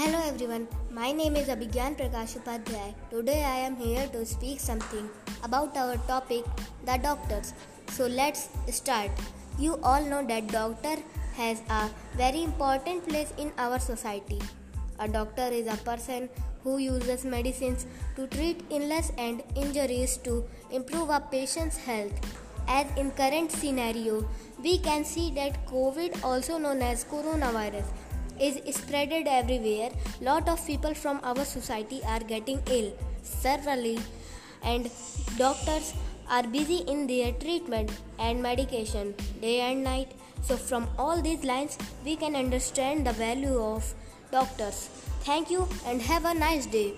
everyone, my name is Abhigyan Prakash Upadhyay. Today I am here to speak something about our topic, the doctors. So let's start. You all know that doctor has a very important place in our society. A doctor is a person who uses medicines to treat illness and injuries to improve a patient's health. As in current scenario, we can see that COVID, also known as coronavirus, is spreaded everywhere. Lot of people from our society are getting ill severely, and doctors are busy in their treatment and medication day and night. So, from all these lines, we can understand the value of doctors. Thank you and have a nice day.